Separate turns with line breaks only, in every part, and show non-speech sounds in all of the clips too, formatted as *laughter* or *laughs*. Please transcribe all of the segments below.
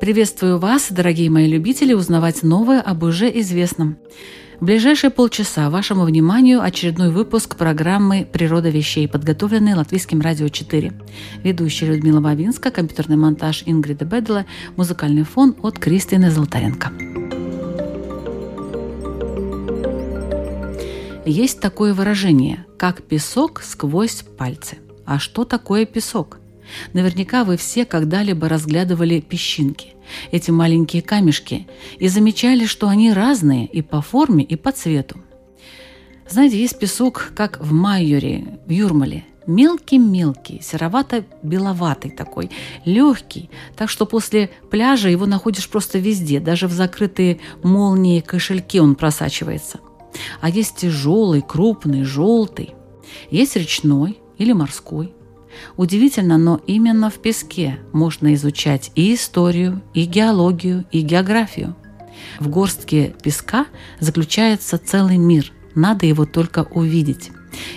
Приветствую вас, дорогие мои любители, узнавать новое об уже известном. В ближайшие полчаса вашему вниманию очередной выпуск программы «Природа вещей», подготовленный Латвийским радио 4. Ведущая Людмила Бавинска, компьютерный монтаж Ингрида Бедела, музыкальный фон от Кристины Золотаренко. Есть такое выражение, как песок сквозь пальцы. А что такое песок? Наверняка вы все когда-либо разглядывали песчинки, эти маленькие камешки, и замечали, что они разные и по форме, и по цвету. Знаете, есть песок, как в Майоре, в Юрмале. Мелкий-мелкий, серовато-беловатый такой, легкий, так что после пляжа его находишь просто везде, даже в закрытые молнии кошельки он просачивается. А есть тяжелый, крупный, желтый. Есть речной или морской – Удивительно, но именно в песке можно изучать и историю, и геологию, и географию. В горстке песка заключается целый мир, надо его только увидеть.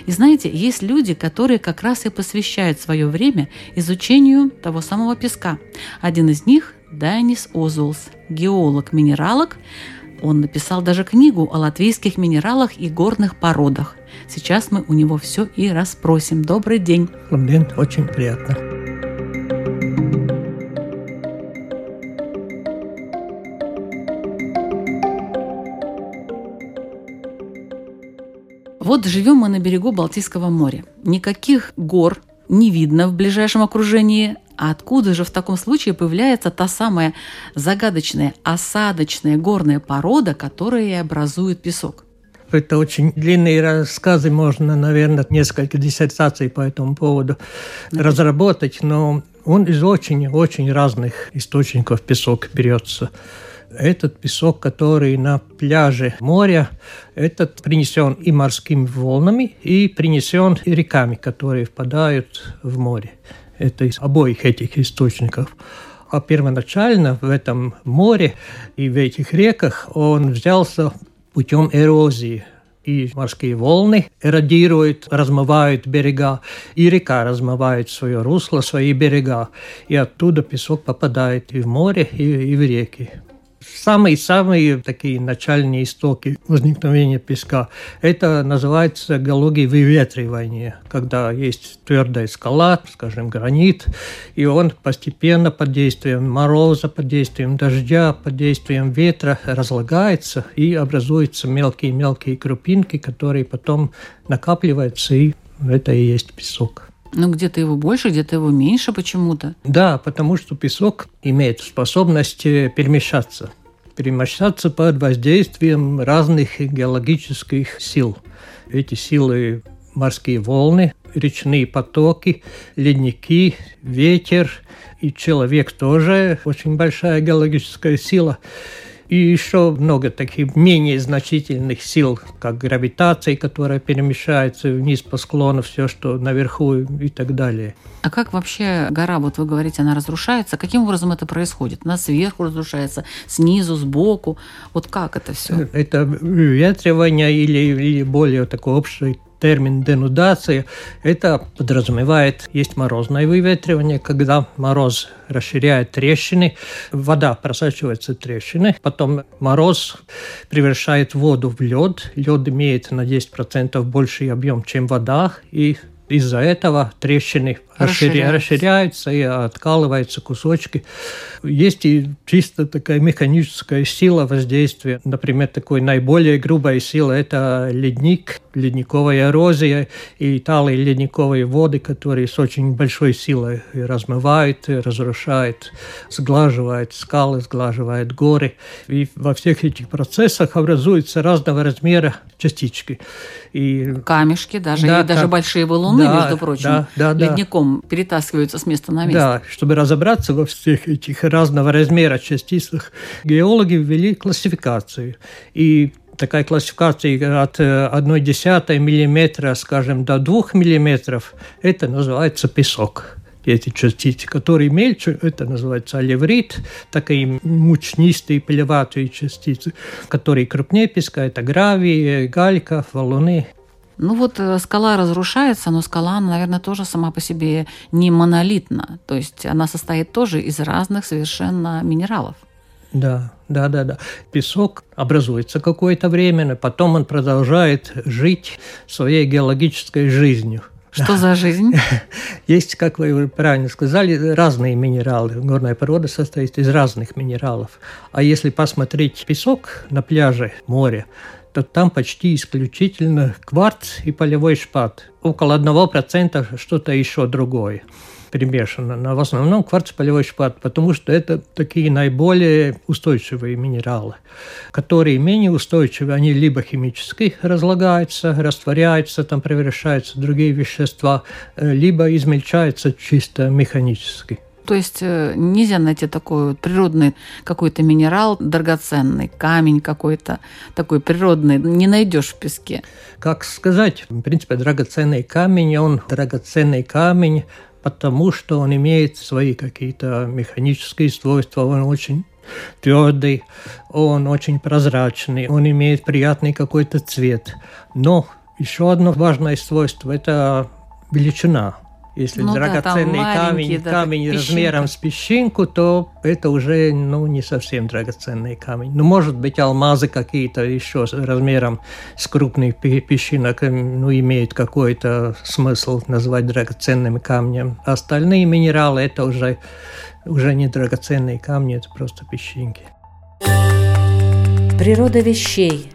И знаете, есть люди, которые как раз и посвящают свое время изучению того самого песка. Один из них – Дайнис Озулс, геолог-минералог, он написал даже книгу о латвийских минералах и горных породах. Сейчас мы у него все и расспросим. Добрый день.
День, очень приятно.
Вот живем мы на берегу Балтийского моря. Никаких гор не видно в ближайшем окружении, а откуда же в таком случае появляется та самая загадочная осадочная горная порода, которая и образует песок?
Это очень длинные рассказы, можно, наверное, несколько диссертаций по этому поводу разработать, но он из очень-очень разных источников песок берется. Этот песок, который на пляже моря, этот принесен и морскими волнами, и принесен реками, которые впадают в море. Это из обоих этих источников. А первоначально в этом море и в этих реках он взялся путем эрозии. И морские волны эродируют, размывают берега, и река размывает свое русло, свои берега. И оттуда песок попадает и в море, и, и в реки. Самые-самые такие начальные истоки возникновения песка – это называется геологией выветривания, когда есть твердая скала, скажем, гранит, и он постепенно под действием мороза, под действием дождя, под действием ветра разлагается и образуются мелкие-мелкие крупинки, которые потом накапливаются, и это и есть песок.
Ну, где-то его больше, где-то его меньше почему-то.
Да, потому что песок имеет способность э, перемещаться. Перемещаться под воздействием разных геологических сил. Эти силы – морские волны, речные потоки, ледники, ветер, и человек тоже очень большая геологическая сила – и еще много таких менее значительных сил, как гравитация, которая перемещается вниз по склону, все, что наверху и так далее.
А как вообще гора, вот вы говорите, она разрушается? Каким образом это происходит? Она сверху разрушается, снизу, сбоку? Вот как это все?
Это ветривание или, или более такой общий термин денудация, это подразумевает, есть морозное выветривание, когда мороз расширяет трещины, вода просачивается в трещины, потом мороз превращает воду в лед, лед имеет на 10% больший объем, чем вода, и из-за этого трещины расширяются. расширяются и откалываются кусочки. Есть и чисто такая механическая сила воздействия. Например, такой наиболее грубая сила – это ледник, ледниковая эрозия и талые ледниковые воды, которые с очень большой силой размывают, разрушают, сглаживают скалы, сглаживают горы. И во всех этих процессах образуются разного размера частички.
И... Камешки даже, да, и даже большие валуны, да, между прочим, да, да, ледником рывком перетаскиваются с места на место.
Да, чтобы разобраться во всех этих разного размера частицах, геологи ввели классификацию. И такая классификация от 1,1 миллиметра, скажем, до 2 миллиметров, это называется песок эти частицы, которые мельче, это называется алеврит, такие мучнистые пылеватые частицы, которые крупнее песка, это гравий, галька, валуны.
Ну вот э, скала разрушается, но скала, наверное, тоже сама по себе не монолитна. То есть она состоит тоже из разных совершенно минералов.
Да, да, да, да. Песок образуется какое-то время, потом он продолжает жить своей геологической жизнью.
Что да. за жизнь? *laughs*
Есть, как вы правильно сказали, разные минералы. Горная порода состоит из разных минералов. А если посмотреть песок на пляже, море, то там почти исключительно кварц и полевой шпат. Около 1% что-то еще другое перемешано. Но в основном кварц полевой шпат, потому что это такие наиболее устойчивые минералы, которые менее устойчивы, они либо химически разлагаются, растворяются, там превращаются в другие вещества, э, либо измельчаются чисто механически.
То есть э, нельзя найти такой вот природный какой-то минерал драгоценный, камень какой-то такой природный, не найдешь в песке.
Как сказать, в принципе, драгоценный камень, он драгоценный камень, потому что он имеет свои какие-то механические свойства, он очень твердый, он очень прозрачный, он имеет приятный какой-то цвет. Но еще одно важное свойство – это величина. Если ну, драгоценный да, камень, да, камень размером с песчинку, то это уже ну, не совсем драгоценный камень. Ну, может быть, алмазы какие-то еще размером с крупных песчинок ну, имеют какой-то смысл назвать драгоценным камнем. Остальные минералы это уже, уже не драгоценные камни, это просто песчинки.
Природа вещей.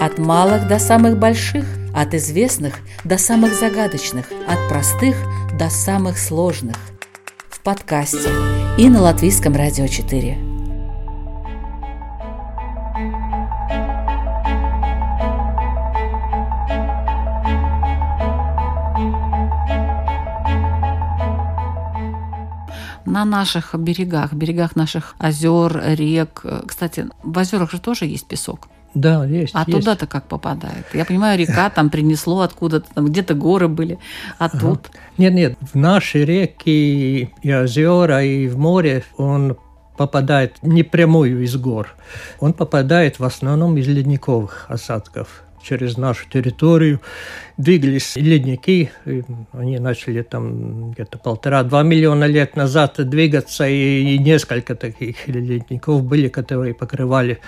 От малых до самых больших – от известных до самых загадочных, от простых до самых сложных. В подкасте и на Латвийском радио 4. на наших берегах, берегах наших озер, рек. Кстати, в озерах же тоже есть песок.
Да, есть.
А
есть.
туда-то как попадает? Я понимаю, река там принесло откуда-то, там где-то горы были, а ага. тут...
Нет, нет, в наши реки и озера, и в море он попадает не прямую из гор, он попадает в основном из ледниковых осадков через нашу территорию. Двигались ледники, они начали там где-то полтора-два миллиона лет назад двигаться, и, и несколько таких ледников были, которые покрывали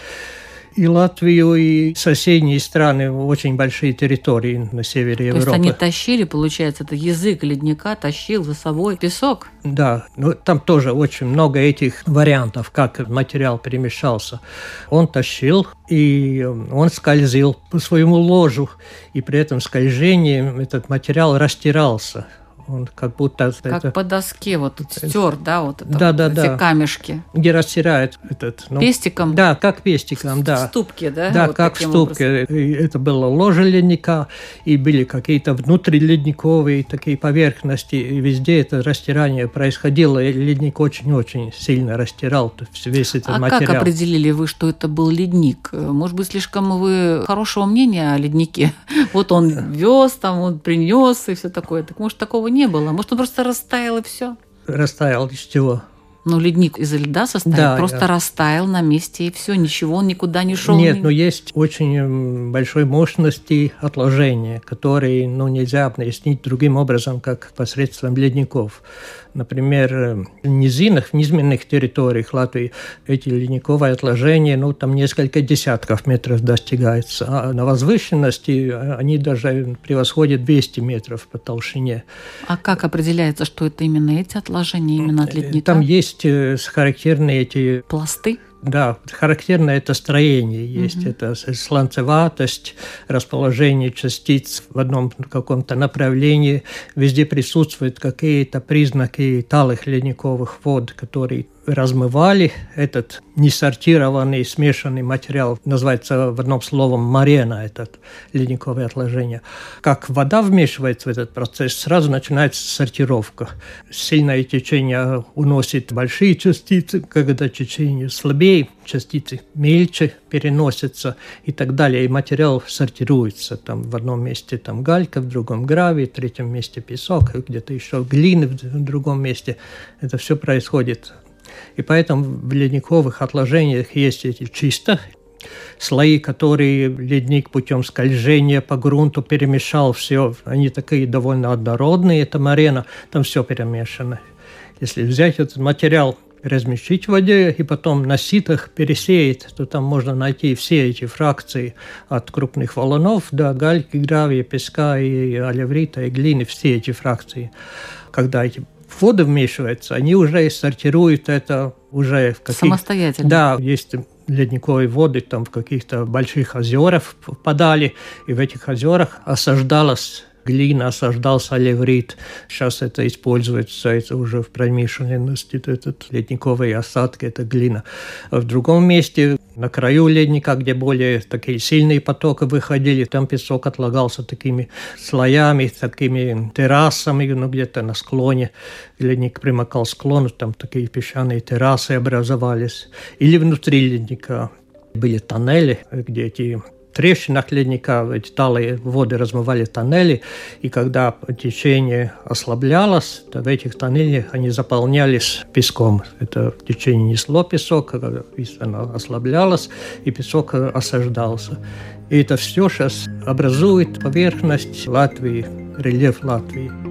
и Латвию, и соседние страны, очень большие территории на севере Европы.
То есть они тащили, получается, это язык ледника тащил за собой песок?
Да, ну, там тоже очень много этих вариантов, как материал перемешался. Он тащил, и он скользил по своему ложу, и при этом скольжении этот материал растирался он как будто...
Как это... по доске вот стер, да, вот это, да, вот, да, эти да. камешки.
Где растирает этот...
Ну, пестиком?
Да, как пестиком, да.
В ступке, да?
Да, вот как в ступке. Это было ложе ледника, и были какие-то внутриледниковые такие поверхности, и везде это растирание происходило, и ледник очень-очень сильно растирал весь этот
а
материал.
А как определили вы, что это был ледник? Может быть, слишком вы хорошего мнения о леднике? *laughs* Вот он вез, там он принес и все такое. Так может, такого не было? Может, он просто растаял и все?
Растаял из чего?
Ну, ледник из льда состоит, да, просто я... растаял на месте и все, ничего, он никуда не шел.
Нет, но есть очень большой мощности отложения, которые ну, нельзя объяснить другим образом, как посредством ледников. Например, в низинах, в низменных территориях Латвии эти ледниковые отложения, ну, там несколько десятков метров достигается, а на возвышенности они даже превосходят 200 метров по толщине.
А как определяется, что это именно эти отложения, именно от ледника?
Там есть э, характерные эти...
Пласты?
Да, характерно это строение есть, угу. это сланцеватость, расположение частиц в одном каком-то направлении. Везде присутствуют какие-то признаки талых ледниковых вод, которые размывали этот несортированный смешанный материал, называется в одном словом марена, этот ледниковое отложение. Как вода вмешивается в этот процесс, сразу начинается сортировка. Сильное течение уносит большие частицы, когда течение слабее, частицы мельче переносятся и так далее. И материал сортируется. Там в одном месте там галька, в другом гравий, в третьем месте песок, где-то еще глины в другом месте. Это все происходит и поэтому в ледниковых отложениях есть эти чисто слои, которые ледник путем скольжения по грунту перемешал все, они такие довольно однородные, это марена, там все перемешано. Если взять этот материал, размещить в воде и потом на ситах пересеять, то там можно найти все эти фракции от крупных валунов до гальки, гравия, песка и алеврита, и глины, все эти фракции. Когда эти воды вмешиваются, они уже сортируют это уже в
каких... Самостоятельно.
Да, есть ледниковые воды там в каких-то больших озерах впадали, и в этих озерах осаждалась глина, осаждался леврит. Сейчас это используется, это уже в промышленности, этот ледниковые осадки, это глина. В другом месте, на краю ледника, где более такие сильные потоки выходили, там песок отлагался такими слоями, такими террасами, ну, где-то на склоне. Ледник примыкал к склону, там такие песчаные террасы образовались. Или внутри ледника были тоннели, где эти трещинах ледника эти талые воды размывали тоннели, и когда течение ослаблялось, то в этих тоннелях они заполнялись песком. Это течение несло песок, оно ослаблялось, и песок осаждался. И это все сейчас образует поверхность Латвии, рельеф Латвии.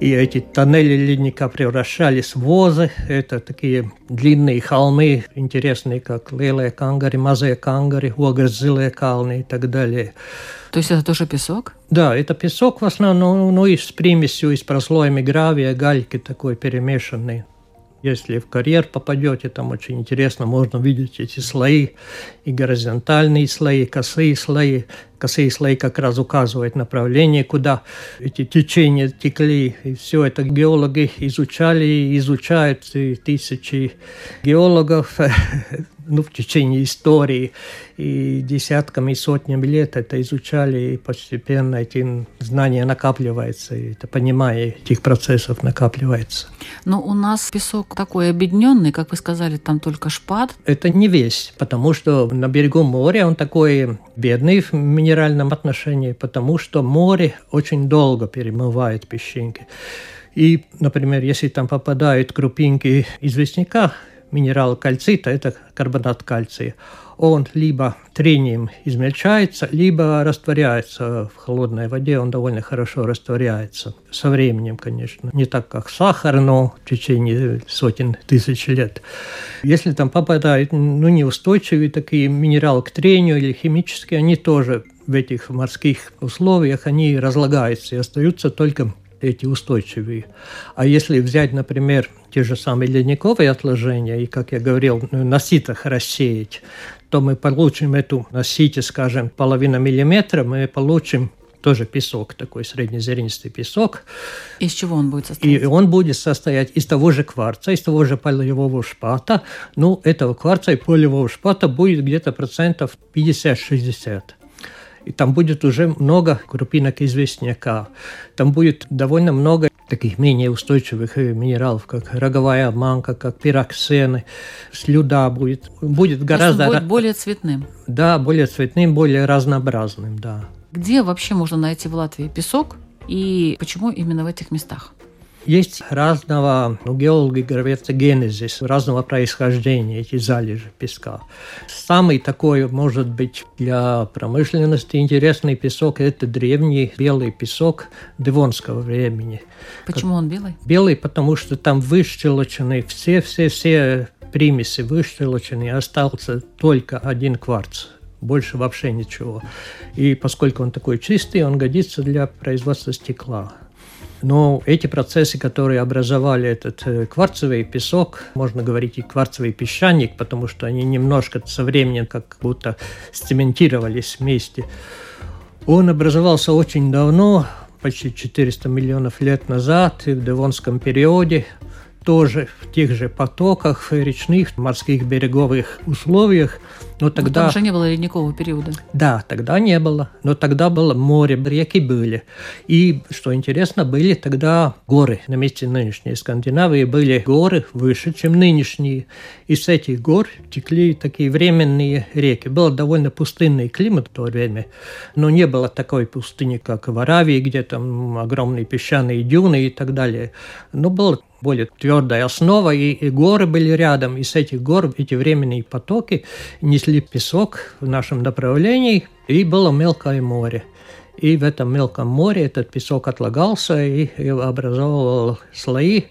И эти тоннели ледника превращались в возы. Это такие длинные холмы, интересные, как Лелые Кангари, Мазые Кангари, Огрзилые Калны и так далее.
То есть это тоже песок?
Да, это песок в основном, ну и с примесью, и с прослоями гравия, гальки такой перемешанный. Если в карьер попадете, там очень интересно, можно видеть эти слои, и горизонтальные слои, косые слои. Косые слои как раз указывают направление, куда эти течения текли. И все это геологи изучали и изучают, и тысячи геологов *laughs* ну, в течение истории и десятками и сотнями лет это изучали, и постепенно эти знания накапливаются, и это понимание этих процессов накапливается.
Но у нас песок такой объединенный, как вы сказали, там только шпат.
Это не весь, потому что на берегу моря он такой бедный в минеральном отношении, потому что море очень долго перемывает песчинки. И, например, если там попадают крупинки известняка, минерал кальцита, это карбонат кальция, он либо трением измельчается, либо растворяется в холодной воде, он довольно хорошо растворяется. Со временем, конечно. Не так, как сахар, но в течение сотен тысяч лет. Если там попадают ну, неустойчивые такие минералы к трению или химические, они тоже в этих морских условиях, они разлагаются и остаются только эти устойчивые. А если взять, например, те же самые ледниковые отложения, и, как я говорил, на ситах рассеять, то мы получим эту на сите, скажем, половина миллиметра, мы получим тоже песок, такой среднезернистый песок.
Из чего он будет состоять?
И он будет состоять из того же кварца, из того же полевого шпата. Ну, этого кварца и полевого шпата будет где-то процентов 50-60 и там будет уже много крупинок известняка. Там будет довольно много таких менее устойчивых э, минералов, как роговая обманка, как пироксены, слюда будет. Будет гораздо...
будет более цветным.
Да, более цветным, более разнообразным, да.
Где вообще можно найти в Латвии песок и почему именно в этих местах?
Есть разного, ну, геологи говорят, генезис, разного происхождения эти залежи песка. Самый такой, может быть, для промышленности интересный песок – это древний белый песок Девонского времени.
Почему он белый?
Белый, потому что там выщелочены все-все-все примеси выщелочены, остался только один кварц больше вообще ничего. И поскольку он такой чистый, он годится для производства стекла. Но эти процессы, которые образовали этот э, кварцевый песок, можно говорить и кварцевый песчаник, потому что они немножко со временем как будто сцементировались вместе. Он образовался очень давно, почти 400 миллионов лет назад, в Девонском периоде тоже в тех же потоках, речных, морских береговых условиях. Но тогда...
Но там же не было ледникового периода.
Да, тогда не было. Но тогда было море, реки были. И, что интересно, были тогда горы. На месте нынешней Скандинавии были горы выше, чем нынешние. И с этих гор текли такие временные реки. Был довольно пустынный климат в то время, но не было такой пустыни, как в Аравии, где там огромные песчаные дюны и так далее. Но был более твердая основа, и, и горы были рядом, и с этих гор эти временные потоки несли песок в нашем направлении, и было мелкое море. И в этом мелком море этот песок отлагался и, и образовывал слои,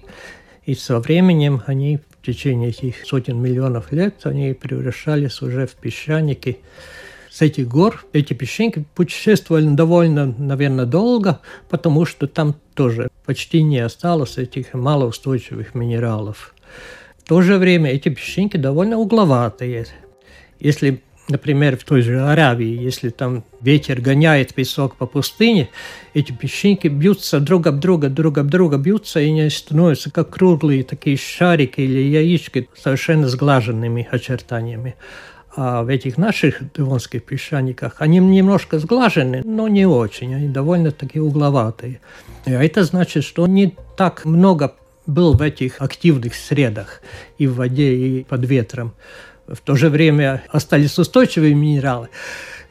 и со временем они в течение этих сотен миллионов лет они превращались уже в песчаники, с этих гор эти песчинки путешествовали довольно, наверное, долго, потому что там тоже почти не осталось этих малоустойчивых минералов. В то же время эти песчинки довольно угловатые. Если Например, в той же Аравии, если там ветер гоняет песок по пустыне, эти песчинки бьются друг об друга, друг об друга бьются, и они становятся как круглые такие шарики или яички совершенно сглаженными очертаниями. А в этих наших девонских песчаниках они немножко сглажены, но не очень, они довольно-таки угловатые. И это значит, что не так много был в этих активных средах и в воде, и под ветром. В то же время остались устойчивые минералы.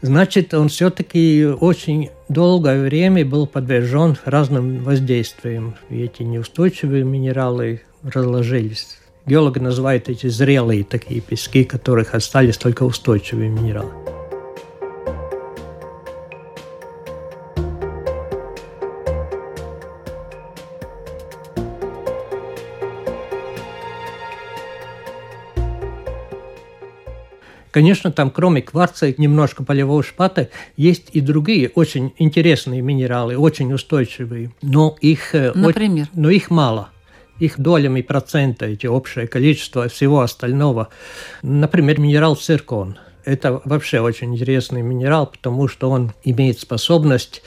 Значит, он все-таки очень долгое время был подвержен разным воздействиям. И эти неустойчивые минералы разложились Геологи называют эти зрелые такие пески, которых остались только устойчивые минералы. Конечно, там кроме кварца и немножко полевого шпата есть и другие очень интересные минералы, очень устойчивые. Но их,
э, Например?
но их мало их долями процента, эти общее количество всего остального. Например, минерал циркон. Это вообще очень интересный минерал, потому что он имеет способность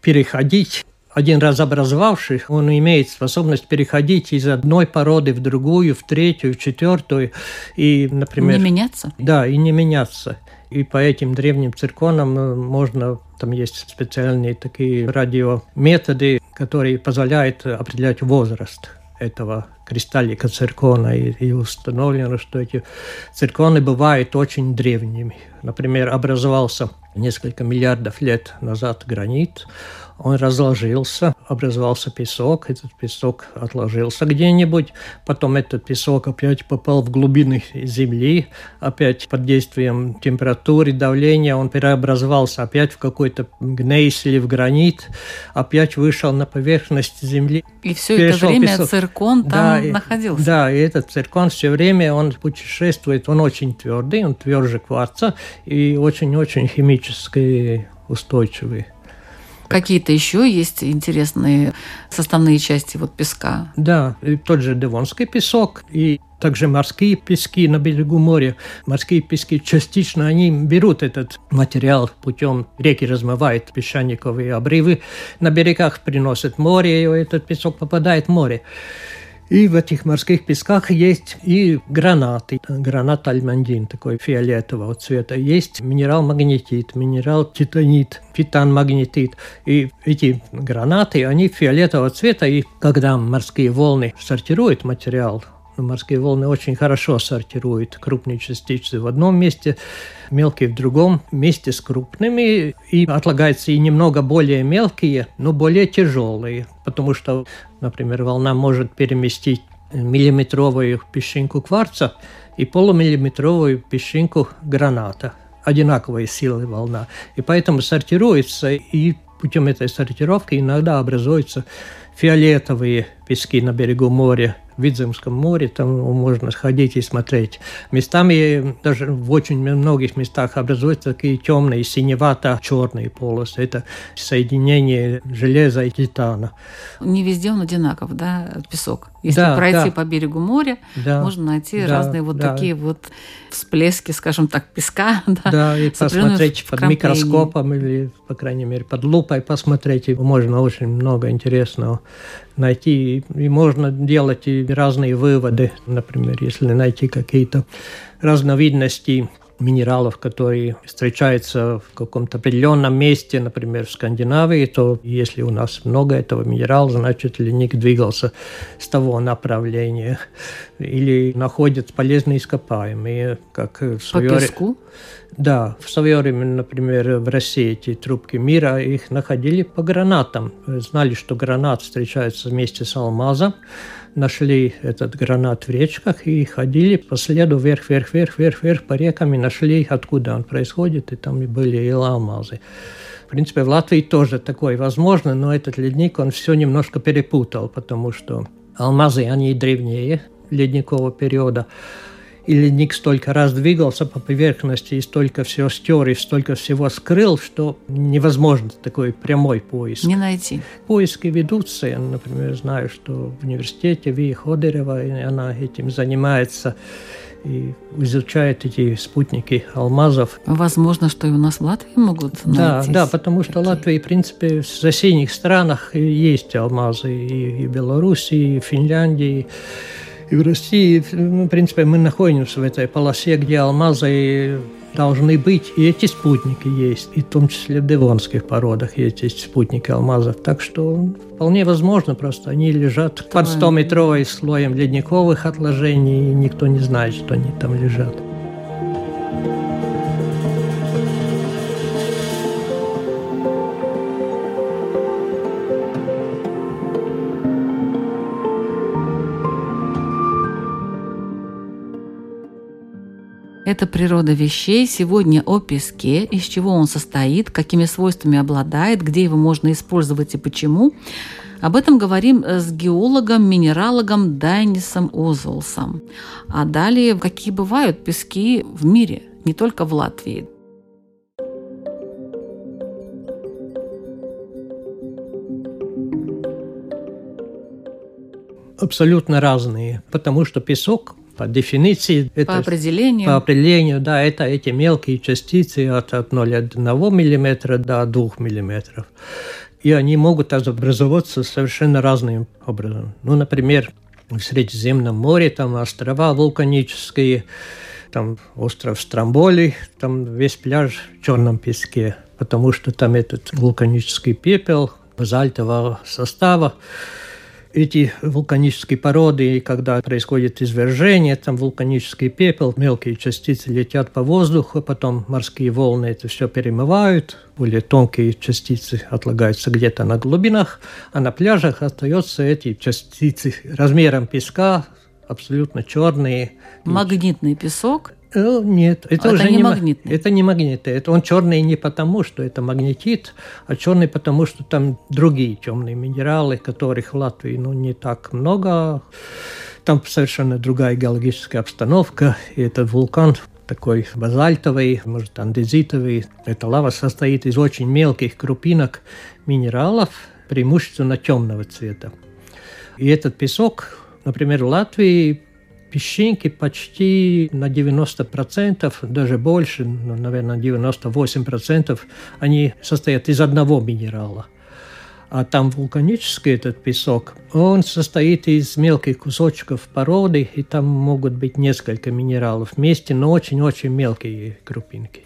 переходить один раз образовавший, он имеет способность переходить из одной породы в другую, в третью, в четвертую. И, например,
не меняться?
Да, и не меняться. И по этим древним цирконам э, можно, там есть специальные такие радиометоды, которые позволяют определять возраст этого кристаллика циркона и, и установлено, что эти цирконы бывают очень древними. Например, образовался несколько миллиардов лет назад гранит, он разложился, образовался песок, этот песок отложился где-нибудь, потом этот песок опять попал в глубины земли, опять под действием температуры, давления он преобразовался опять в какой-то гнейс или в гранит, опять вышел на поверхность земли.
И все это время песок. циркон там
да,
находился?
Да, и этот циркон все время, он путешествует, он очень твердый, он тверже кварца и очень-очень химически устойчивый.
Какие-то еще есть интересные составные части вот песка?
Да, тот же Девонский песок и также морские пески на берегу моря. Морские пески частично они берут этот материал путем реки размывают песчаниковые обрывы на берегах, приносят море, и этот песок попадает в море. И в этих морских песках есть и гранаты. Гранат альмандин, такой фиолетового цвета. Есть минерал магнетит, минерал титанит, титан магнетит. И эти гранаты, они фиолетового цвета. И когда морские волны сортируют материал, морские волны очень хорошо сортируют крупные частицы в одном месте, мелкие в другом месте с крупными, и отлагаются и немного более мелкие, но более тяжелые, потому что, например, волна может переместить миллиметровую песчинку кварца и полумиллиметровую песчинку граната. Одинаковые силы волна. И поэтому сортируется, и путем этой сортировки иногда образуются фиолетовые пески на берегу моря, Видземском море, там можно сходить и смотреть. Местами, даже в очень многих местах образуются такие темные, синевато-черные полосы. Это соединение железа и титана.
Не везде он одинаков, да, песок? Если да, пройти да. по берегу моря, да, можно найти да, разные вот да. такие вот всплески, скажем так, песка. *laughs*
Да, да и посмотреть под микроскопом или, по крайней мере, под лупой посмотреть. Можно очень много интересного найти. И можно делать и разные выводы. Например, если найти какие-то разновидности минералов, которые встречаются в каком-то определенном месте, например, в Скандинавии, то если у нас много этого минерала, значит ледник двигался с того направления. Или находят полезные ископаемые, как в
свое... По песку?
Да, в свое время, например, в России эти трубки мира, их находили по гранатам. Знали, что гранат встречается вместе с алмазом, нашли этот гранат в речках и ходили по следу вверх, вверх, вверх, вверх, вверх по рекам и нашли, откуда он происходит, и там и были и алмазы. В принципе, в Латвии тоже такое возможно, но этот ледник, он все немножко перепутал, потому что алмазы, они древнее ледникового периода, и ледник столько раз двигался по поверхности и столько все стер и столько всего скрыл, что невозможно такой прямой поиск.
Не найти.
Поиски ведутся. Я, например, знаю, что в университете Ви Ходерева, она этим занимается и изучает эти спутники алмазов.
Возможно, что и у нас в Латвии могут
Да, да, потому что в Латвии, в принципе, в соседних странах есть алмазы и, и Белоруссии, и Финляндии. И в России, ну, в принципе, мы находимся в этой полосе, где алмазы должны быть, и эти спутники есть, и в том числе в девонских породах есть спутники алмазов. Так что вполне возможно, просто они лежат под 100-метровым слоем ледниковых отложений, и никто не знает, что они там лежат.
Это природа вещей. Сегодня о песке, из чего он состоит, какими свойствами обладает, где его можно использовать и почему. Об этом говорим с геологом, минералогом Дайнисом Озолсом. А далее, какие бывают пески в мире, не только в Латвии.
Абсолютно разные, потому что песок по дефиниции.
По это, определению.
По определению, да, это эти мелкие частицы от, от 0,1 мм до 2 мм. И они могут образоваться совершенно разным образом. Ну, например, в Средиземном море там острова вулканические, там остров Стромболи, там весь пляж в черном песке, потому что там этот вулканический пепел базальтового состава эти вулканические породы, когда происходит извержение, там вулканический пепел, мелкие частицы летят по воздуху, потом морские волны это все перемывают, более тонкие частицы отлагаются где-то на глубинах, а на пляжах остаются эти частицы размером песка, абсолютно черные.
Магнитный песок?
Нет, это, а уже это не, не магнитный. Это не магнитный. Это он черный не потому, что это магнетит, а черный потому, что там другие темные минералы, которых в Латвии ну, не так много. Там совершенно другая геологическая обстановка. И этот вулкан такой базальтовый, может, андезитовый. Эта лава состоит из очень мелких крупинок минералов, преимущественно темного цвета. И этот песок, например, в Латвии песчинки почти на 90%, даже больше, ну, наверное, 98%, они состоят из одного минерала. А там вулканический этот песок, он состоит из мелких кусочков породы, и там могут быть несколько минералов вместе, но очень-очень мелкие крупинки.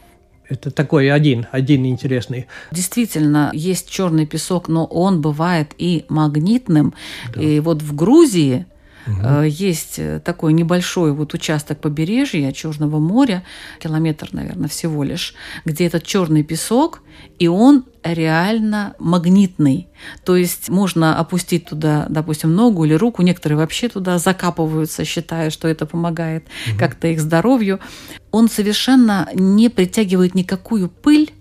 Это такой один, один интересный.
Действительно, есть черный песок, но он бывает и магнитным. Да. И вот в Грузии Угу. Есть э, такой небольшой вот участок побережья Черного моря, километр, наверное, всего лишь, где этот черный песок, и он реально магнитный. То есть можно опустить туда, допустим, ногу или руку. Некоторые вообще туда закапываются, считая, что это помогает угу. как-то их здоровью. Он совершенно не притягивает никакую пыль,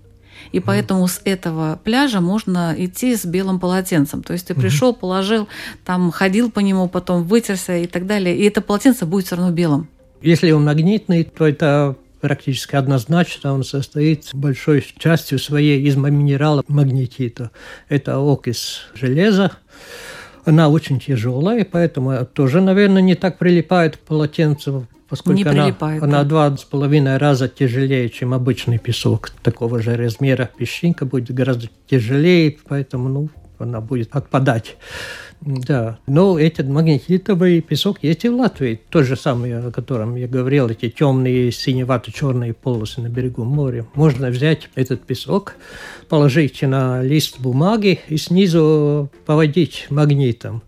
И поэтому с этого пляжа можно идти с белым полотенцем. То есть ты пришел, положил, там ходил по нему, потом вытерся и так далее. И это полотенце будет все равно белым.
Если он магнитный, то это практически однозначно он состоит большой частью своей из минерала магнетита. Это окись железа. Она очень тяжелая, поэтому тоже, наверное, не так прилипает к полотенцу, поскольку
не
она,
прилипает,
она
да.
два с половиной раза тяжелее, чем обычный песок. Такого же размера песчинка будет гораздо тяжелее, поэтому ну, она будет отпадать. Да, но этот магнетитовый песок есть и в Латвии. То же самое, о котором я говорил, эти темные синевато-черные полосы на берегу моря. Можно взять этот песок, положить на лист бумаги и снизу поводить магнитом.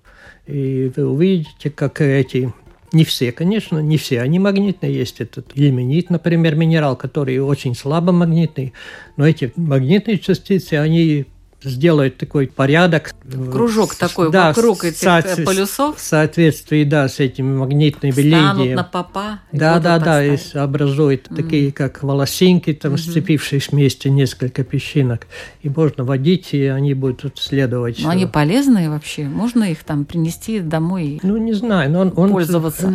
И вы увидите, как эти не все, конечно, не все они магнитные. Есть этот ильменит, например, минерал, который очень слабо магнитный. Но эти магнитные частицы, они сделают такой порядок.
Кружок такой
да,
вокруг этих э, полюсов.
В соответствии, да, с этими магнитными
Станут
линиями.
на попа.
Да, да, да, и образует такие, как волосинки, там, сцепившись вместе несколько песчинок. И можно водить, и они будут следовать.
Но они полезные вообще? Можно их там принести домой?
Ну, не знаю, но он... он-
Пользоваться.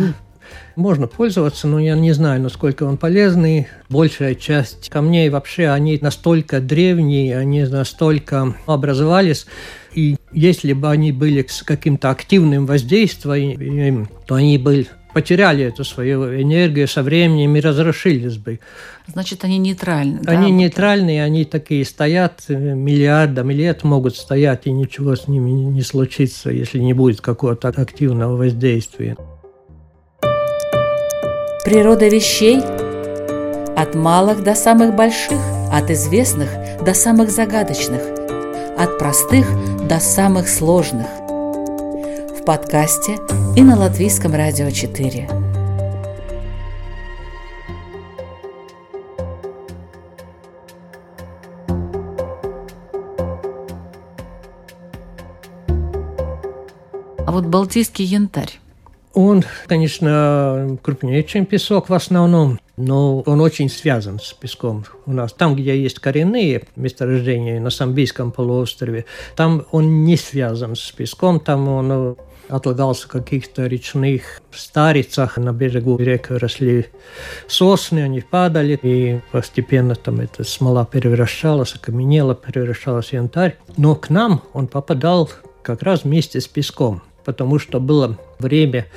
Можно пользоваться, но я не знаю, насколько он полезный. Большая часть камней вообще, они настолько древние, они настолько образовались, и если бы они были с каким-то активным воздействием, то они бы потеряли эту свою энергию со временем и разрушились бы.
Значит, они нейтральны. да?
Они нейтральные, они такие стоят э, миллиардами лет, могут стоять, и ничего с ними не случится, если не будет какого-то активного воздействия.
Природа вещей от малых до самых больших, от известных до самых загадочных, от простых до самых сложных. В подкасте и на Латвийском радио 4.
А вот балтийский янтарь.
Он, конечно, крупнее, чем песок в основном, но он очень связан с песком. У нас там, где есть коренные месторождения на Самбийском полуострове, там он не связан с песком, там он отлагался в каких-то речных старицах. На берегу рек росли сосны, они падали, и постепенно там эта смола превращалась, окаменела, превращалась в янтарь. Но к нам он попадал как раз вместе с песком, потому что было время,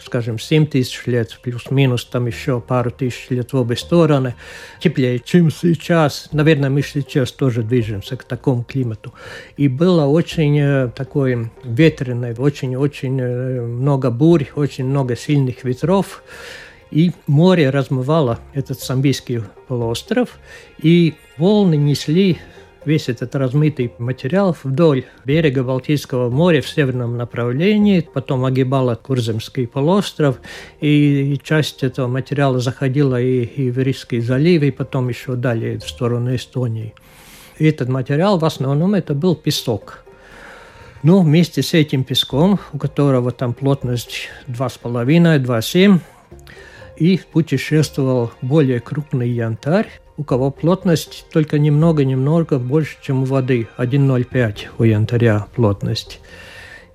скажем, 7 тысяч лет, плюс-минус там еще пару тысяч лет в обе стороны, теплее, чем сейчас. Наверное, мы сейчас тоже движемся к такому климату. И было очень э, такое ветреное, очень-очень э, много бурь, очень много сильных ветров. И море размывало этот Самбийский полуостров, и волны несли весь этот размытый материал вдоль берега Балтийского моря в северном направлении, потом огибала Курземский полуостров, и часть этого материала заходила и, и в Рижский залив, и потом еще далее в сторону Эстонии. И этот материал в основном это был песок. Но вместе с этим песком, у которого там плотность 2,5-2,7, и путешествовал более крупный янтарь, у кого плотность только немного-немного больше, чем у воды, 1,05 у янтаря плотность.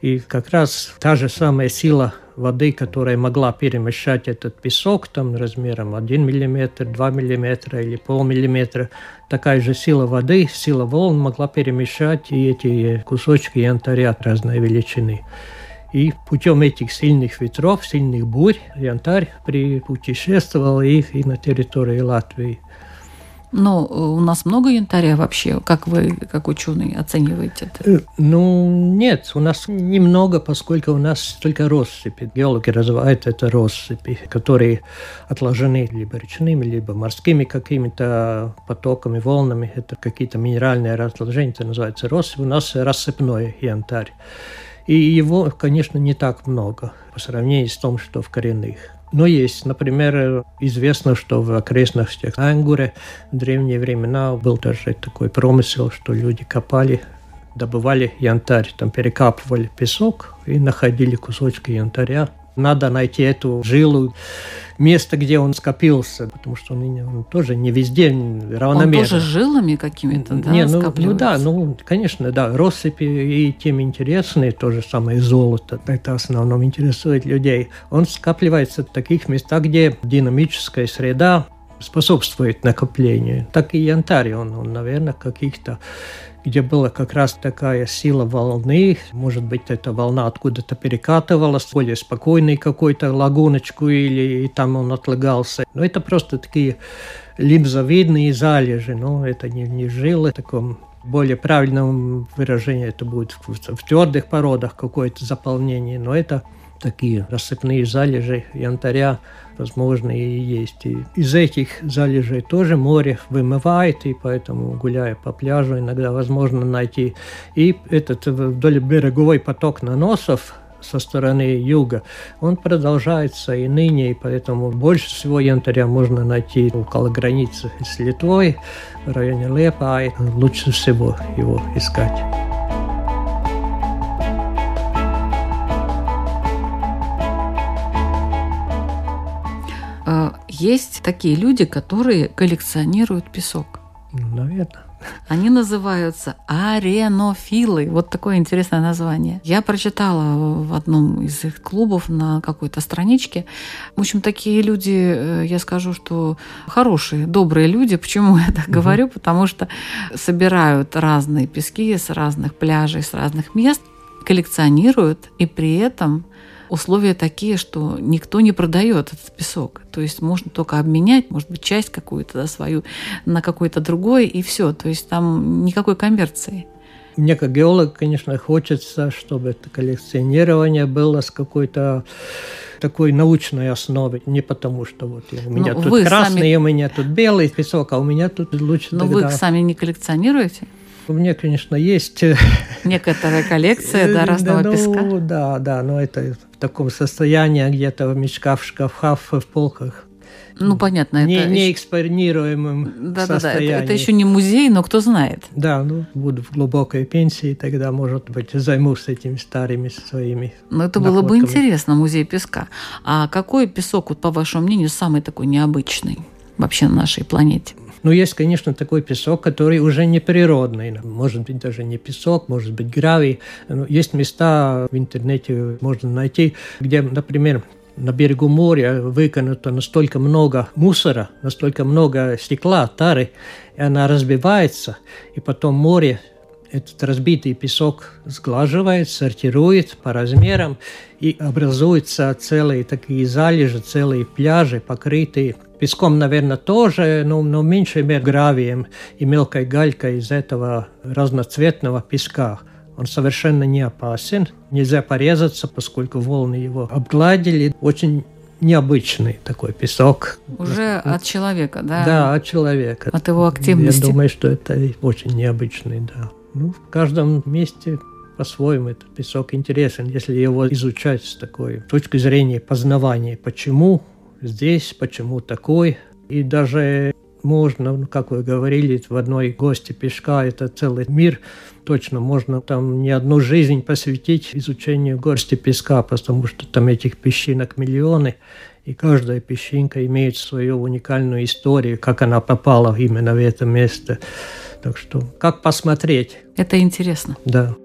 И как раз та же самая сила воды, которая могла перемещать этот песок там размером 1 мм, 2 мм или полмиллиметра, такая же сила воды, сила волн могла перемещать и эти кусочки янтаря разной величины. И путем этих сильных ветров, сильных бурь, янтарь путешествовал и, и на территории Латвии.
Ну, у нас много янтаря вообще. Как вы, как ученый, оцениваете это?
Э, Ну, нет, у нас немного, поскольку у нас только россыпи. Геологи называют это россыпи, которые отложены либо речными, либо морскими какими-то потоками, волнами. Это какие-то минеральные разложения, это называется россыпь. У нас рассыпной янтарь. И его, конечно, не так много по сравнению с тем, что в коренных. Но есть, например, известно, что в окрестностях Ангуре в древние времена был даже такой промысел, что люди копали, добывали янтарь, там перекапывали песок и находили кусочки янтаря. Надо найти эту жилу, место, где он скопился, потому что он, он тоже не везде равномерно.
Он тоже жилами какими-то, да,
не, ну, ну да, ну, конечно, да, россыпи и тем интересные, то же самое золото, это в основном интересует людей. Он скапливается в таких местах, где динамическая среда способствует накоплению. Так и янтарь, он, он наверное, каких-то где была как раз такая сила волны. Может быть, эта волна откуда-то перекатывалась, более спокойный какой-то лагуночку, или и там он отлагался. Но это просто такие лимзовидные залежи, но это не, не жилы таком более правильном выражении это будет в, в твердых породах какое-то заполнение, но это такие рассыпные залежи янтаря, возможно, и есть. И из этих залежей тоже море вымывает, и поэтому, гуляя по пляжу, иногда возможно найти. И этот вдоль береговой поток наносов со стороны юга, он продолжается и ныне, и поэтому больше всего янтаря можно найти около границы с Литвой, в районе Лепай. Лучше всего его искать.
Есть такие люди, которые коллекционируют песок.
Ну, наверное.
Они называются аренофилы. Вот такое интересное название. Я прочитала в одном из их клубов на какой-то страничке. В общем, такие люди, э, я скажу, что хорошие, добрые люди. Почему я так угу. говорю? Потому что собирают разные пески с разных пляжей, с разных мест, коллекционируют и при этом условия такие, что никто не продает этот песок. То есть можно только обменять, может быть, часть какую-то да, свою на какой-то другой, и все. То есть там никакой коммерции.
Мне как геолог, конечно, хочется, чтобы это коллекционирование было с какой-то такой научной основы, не потому что вот у меня ну, тут красный, сами... у меня тут белый песок, а у меня тут лучше.
Но тогда... вы сами не коллекционируете?
У меня, конечно, есть...
Некоторая коллекция, да, *laughs* разного
да,
ну, песка?
Да, да, но это в таком состоянии, где-то в мешках, в шкафах, в полках.
Ну, понятно.
Не, это не экспонируемым да, состоянии.
Да, да, это, это еще не музей, но кто знает.
Да, ну, буду в глубокой пенсии, тогда, может быть, займусь этими старыми своими
Ну, это было бы интересно, музей песка. А какой песок, вот, по вашему мнению, самый такой необычный вообще на нашей планете?
Но есть, конечно, такой песок, который уже не природный. Может быть, даже не песок, может быть, гравий. Есть места в интернете, можно найти, где, например, на берегу моря выкинуто настолько много мусора, настолько много стекла, тары, и она разбивается, и потом море этот разбитый песок сглаживает, сортирует по размерам, и образуются целые такие залежи, целые пляжи, покрытые песком, наверное, тоже, но, но меньше мер гравием и мелкой галькой из этого разноцветного песка. Он совершенно не опасен, нельзя порезаться, поскольку волны его обгладили. Очень необычный такой песок.
Уже от человека, да?
Да, от человека.
От его активности.
Я думаю, что это очень необычный, да. Ну, в каждом месте по-своему этот песок интересен, если его изучать с такой точки зрения познавания, почему здесь, почему такой. И даже можно, ну, как вы говорили, в одной гости пешка это целый мир. Точно можно там не одну жизнь посвятить изучению горсти песка, потому что там этих песчинок миллионы, и каждая песчинка имеет свою уникальную историю, как она попала именно в это место. Так что как посмотреть?
Это интересно.
Да.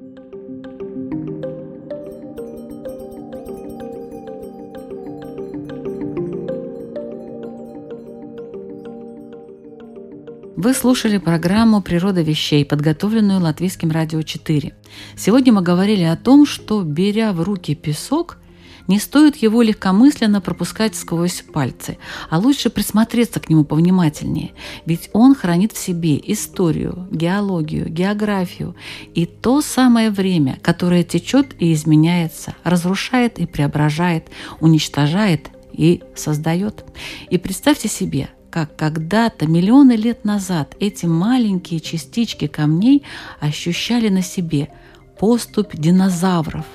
Вы слушали программу «Природа вещей», подготовленную Латвийским радио 4. Сегодня мы говорили о том, что, беря в руки песок, не стоит его легкомысленно пропускать сквозь пальцы, а лучше присмотреться к нему повнимательнее, ведь он хранит в себе историю, геологию, географию и то самое время, которое течет и изменяется, разрушает и преображает, уничтожает и создает. И представьте себе – как когда-то, миллионы лет назад, эти маленькие частички камней ощущали на себе поступь динозавров.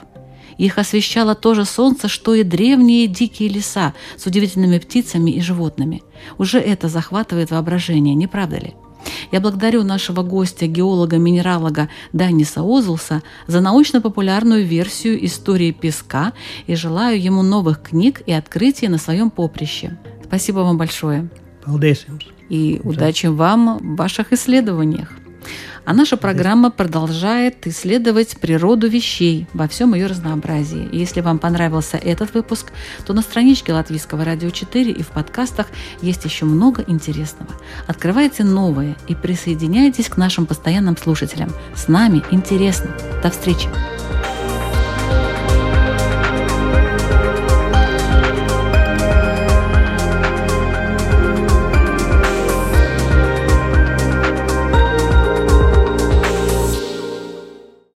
Их освещало то же солнце, что и древние дикие леса с удивительными птицами и животными. Уже это захватывает воображение, не правда ли? Я благодарю нашего гостя, геолога-минералога Даниса Озулса за научно-популярную версию истории песка и желаю ему новых книг и открытий на своем поприще. Спасибо вам большое.
Paldies
И удачи вам в ваших исследованиях. А наша программа продолжает исследовать природу вещей во всем ее разнообразии. И если вам понравился этот выпуск, то на страничке Латвийского радио 4 и в подкастах есть еще много интересного. Открывайте новое и присоединяйтесь к нашим постоянным слушателям. С нами интересно. До встречи!